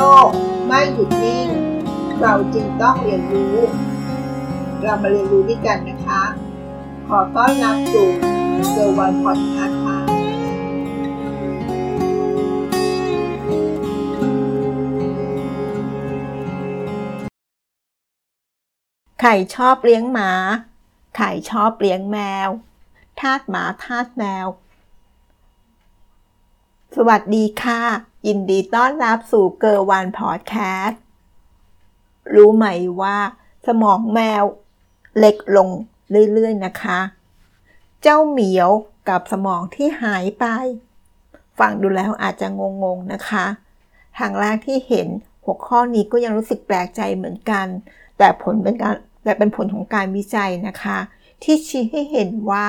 โลกไม่หยุดนิ่ง เราจึงต้องเรียนรู้ เรามาเรียนรู้ด้วยกันนะคะ ขอต้อนรับสู่เซอร์วันพอดแคสต์ค่ะไข่ชอบเลี้ยงหมา ไข่ชอบเลี้ยงแมว ทาสหมาทาสแมว สวัสดีค่ะ ยินดีต้อนรับสู่เกอร์วันพอดแคสต์ รู้ไหมว่า สมองแมวเล็กลงเรื่อยๆนะคะ เจ้าเหมียวกับสมองที่หายไป ฟังดูแล้วอาจจะงงๆนะคะ ทางแรกที่เห็นหัวข้อนี้ก็ยังรู้สึกแปลกใจเหมือนกัน แต่ผลเป็นการแต่เป็นผลของการวิจัยนะคะ ที่ชี้ให้เห็นว่า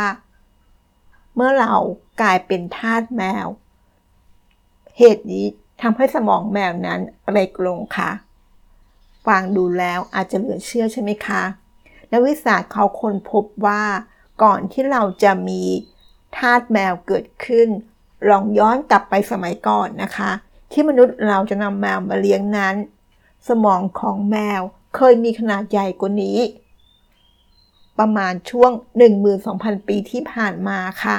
เมื่อเรากลายเป็นทาสแมว เหตุนี้ทำให้สมองแมวนั้นเล็กลงค่ะฟังดูแล้วอาจจะเหลือเชื่อใช่ไหมคะนักวิทยาศาสตร์เขาค้นพบว่าก่อนที่เราจะมีทาสแมวเกิดขึ้น ลองย้อนกลับไปสมัยก่อนนะคะ ที่มนุษย์เราจะนำแมวมาเลี้ยงนั้น สมองของแมวเคยมีขนาดใหญ่กว่านี้ ประมาณช่วง 12,000 ปีที่ผ่านมาค่ะ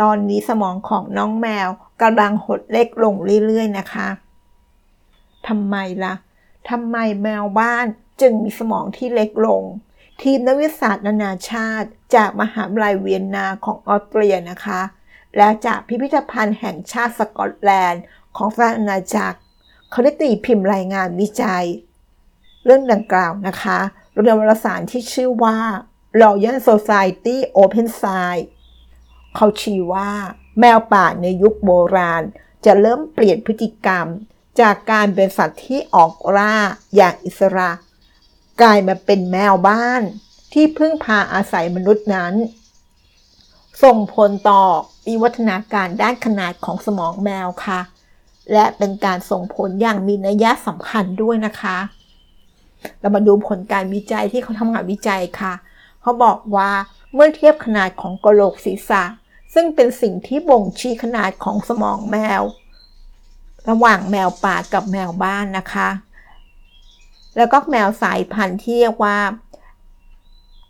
ตอนนี้สมองของน้องแมว กำลังหดเล็กลงเรื่อยๆนะคะทำไมละ่ะทำไมแมวบ้านจึงมีสมองที่เล็กลง ทีมนักวิทยาศาสตร์นานาชาติ จากมหาวิทยาลัยเวียนนาของออสเตรียนะคะ และจากพิพิธภัณฑ์แห่งชาติสกอตแลนด์ของสหราชอาณาจักรเขาได้ตีพิมพ์รายงานวิจัย เรื่องดังกล่าวนะคะโรงเรียนวารสารที่ชื่อว่า Royal Society Open Science เขาชี้ว่า แมวป่าในยุคโบราณ จะเริ่มเปลี่ยนพฤติกรรม จากการเป็นสัตว์ที่ออกล่าอย่างอิสระ กลายมาเป็นแมวบ้านที่พึ่งพาอาศัยมนุษย์นั้น ส่งผลต่อวิวัฒนาการด้านขนาดของสมองแมวค่ะ และเป็นการส่งผลอย่างมีนัยยะสำคัญด้วยนะคะ เรามาดูผลการวิจัยที่เขาทำงานวิจัยค่ะ เขาบอกว่าเมื่อเทียบขนาดของกระโหลกศีรษะ ซึ่งเป็นสิ่งที่บ่งชี้ขนาดของสมองแมว ระหว่างแมวป่ากับแมวบ้านนะคะ แล้วก็แมวสายพันธุ์ที่เรียกว่า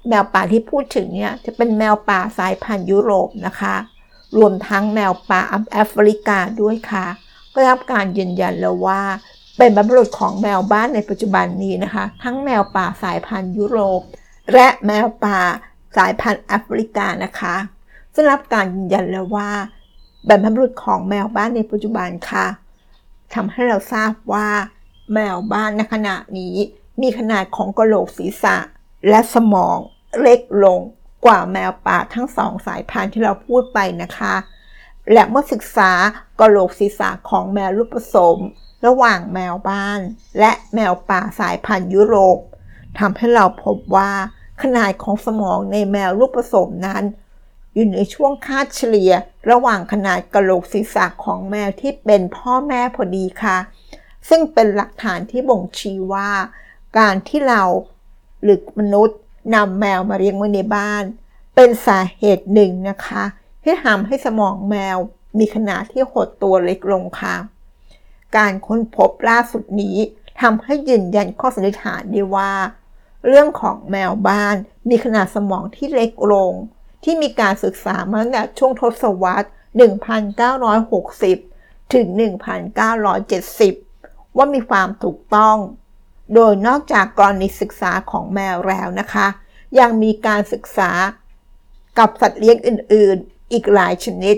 แมวป่าที่พูดถึงเนี่ยจะเป็นแมวป่าสายพันธุ์ยุโรปนะคะ รวมทั้งแมวป่าแอฟริกาด้วยค่ะ ก็รับการยืนยันแล้วว่าเป็นบรรพบุรุษของแมวบ้านในปัจจุบันนี้นะคะ ทั้งแมวป่าสายพันธุ์ยุโรป และแมวป่าสายพันธุ์แอฟริกานะคะ ซึ่งรับการยืนยันแล้วว่าบรรพบุรุษของแมวบ้านในปัจจุบันค่ะทำให้เราทราบว่า แมวบ้านในขณะนี้มีขนาดของกระโหลกศีรษะ และสมองเล็กลงกว่าแมวป่าทั้งสองสายพันธุ์ที่เราพูดไปนะคะ และเมื่อศึกษากระโหลกศีรษะของแมวลูกผสม ระหว่างแมวบ้าน และแมวป่าสายพันธุ์ยุโรปทำให้เราพบว่าขนาดของสมองในแมวลูกผสมนั้น อยู่ในช่วงคาดเฉลี่ย ระหว่างขนาดกระโหลกศีรษะของแมวที่เป็นพ่อแม่พอดีค่ะ ซึ่งเป็นหลักฐานที่บ่งชี้ว่า การที่เราหรือมนุษย์นำแมวมาเลี้ยงไว้ในบ้าน เป็นสาเหตุหนึ่งนะคะ ที่ทำให้สมองแมวมีขนาดที่หดตัวเล็กลงค่ะ การค้นพบล่าสุดนี้ทำให้ยืนยันข้อสันนิษฐานได้ว่า เรื่องของแมวบ้านมีขนาดสมองที่เล็กลง ที่มีการศึกษามาตั้งแต่ช่วงทศวรรษ 1960 ถึง 1970 ว่ามีความถูกต้อง โดยนอกจากกรณีศึกษาของแมวแล้วนะคะ ยังมีการศึกษากับสัตว์เลี้ยงอื่น ๆ อีกหลายชนิด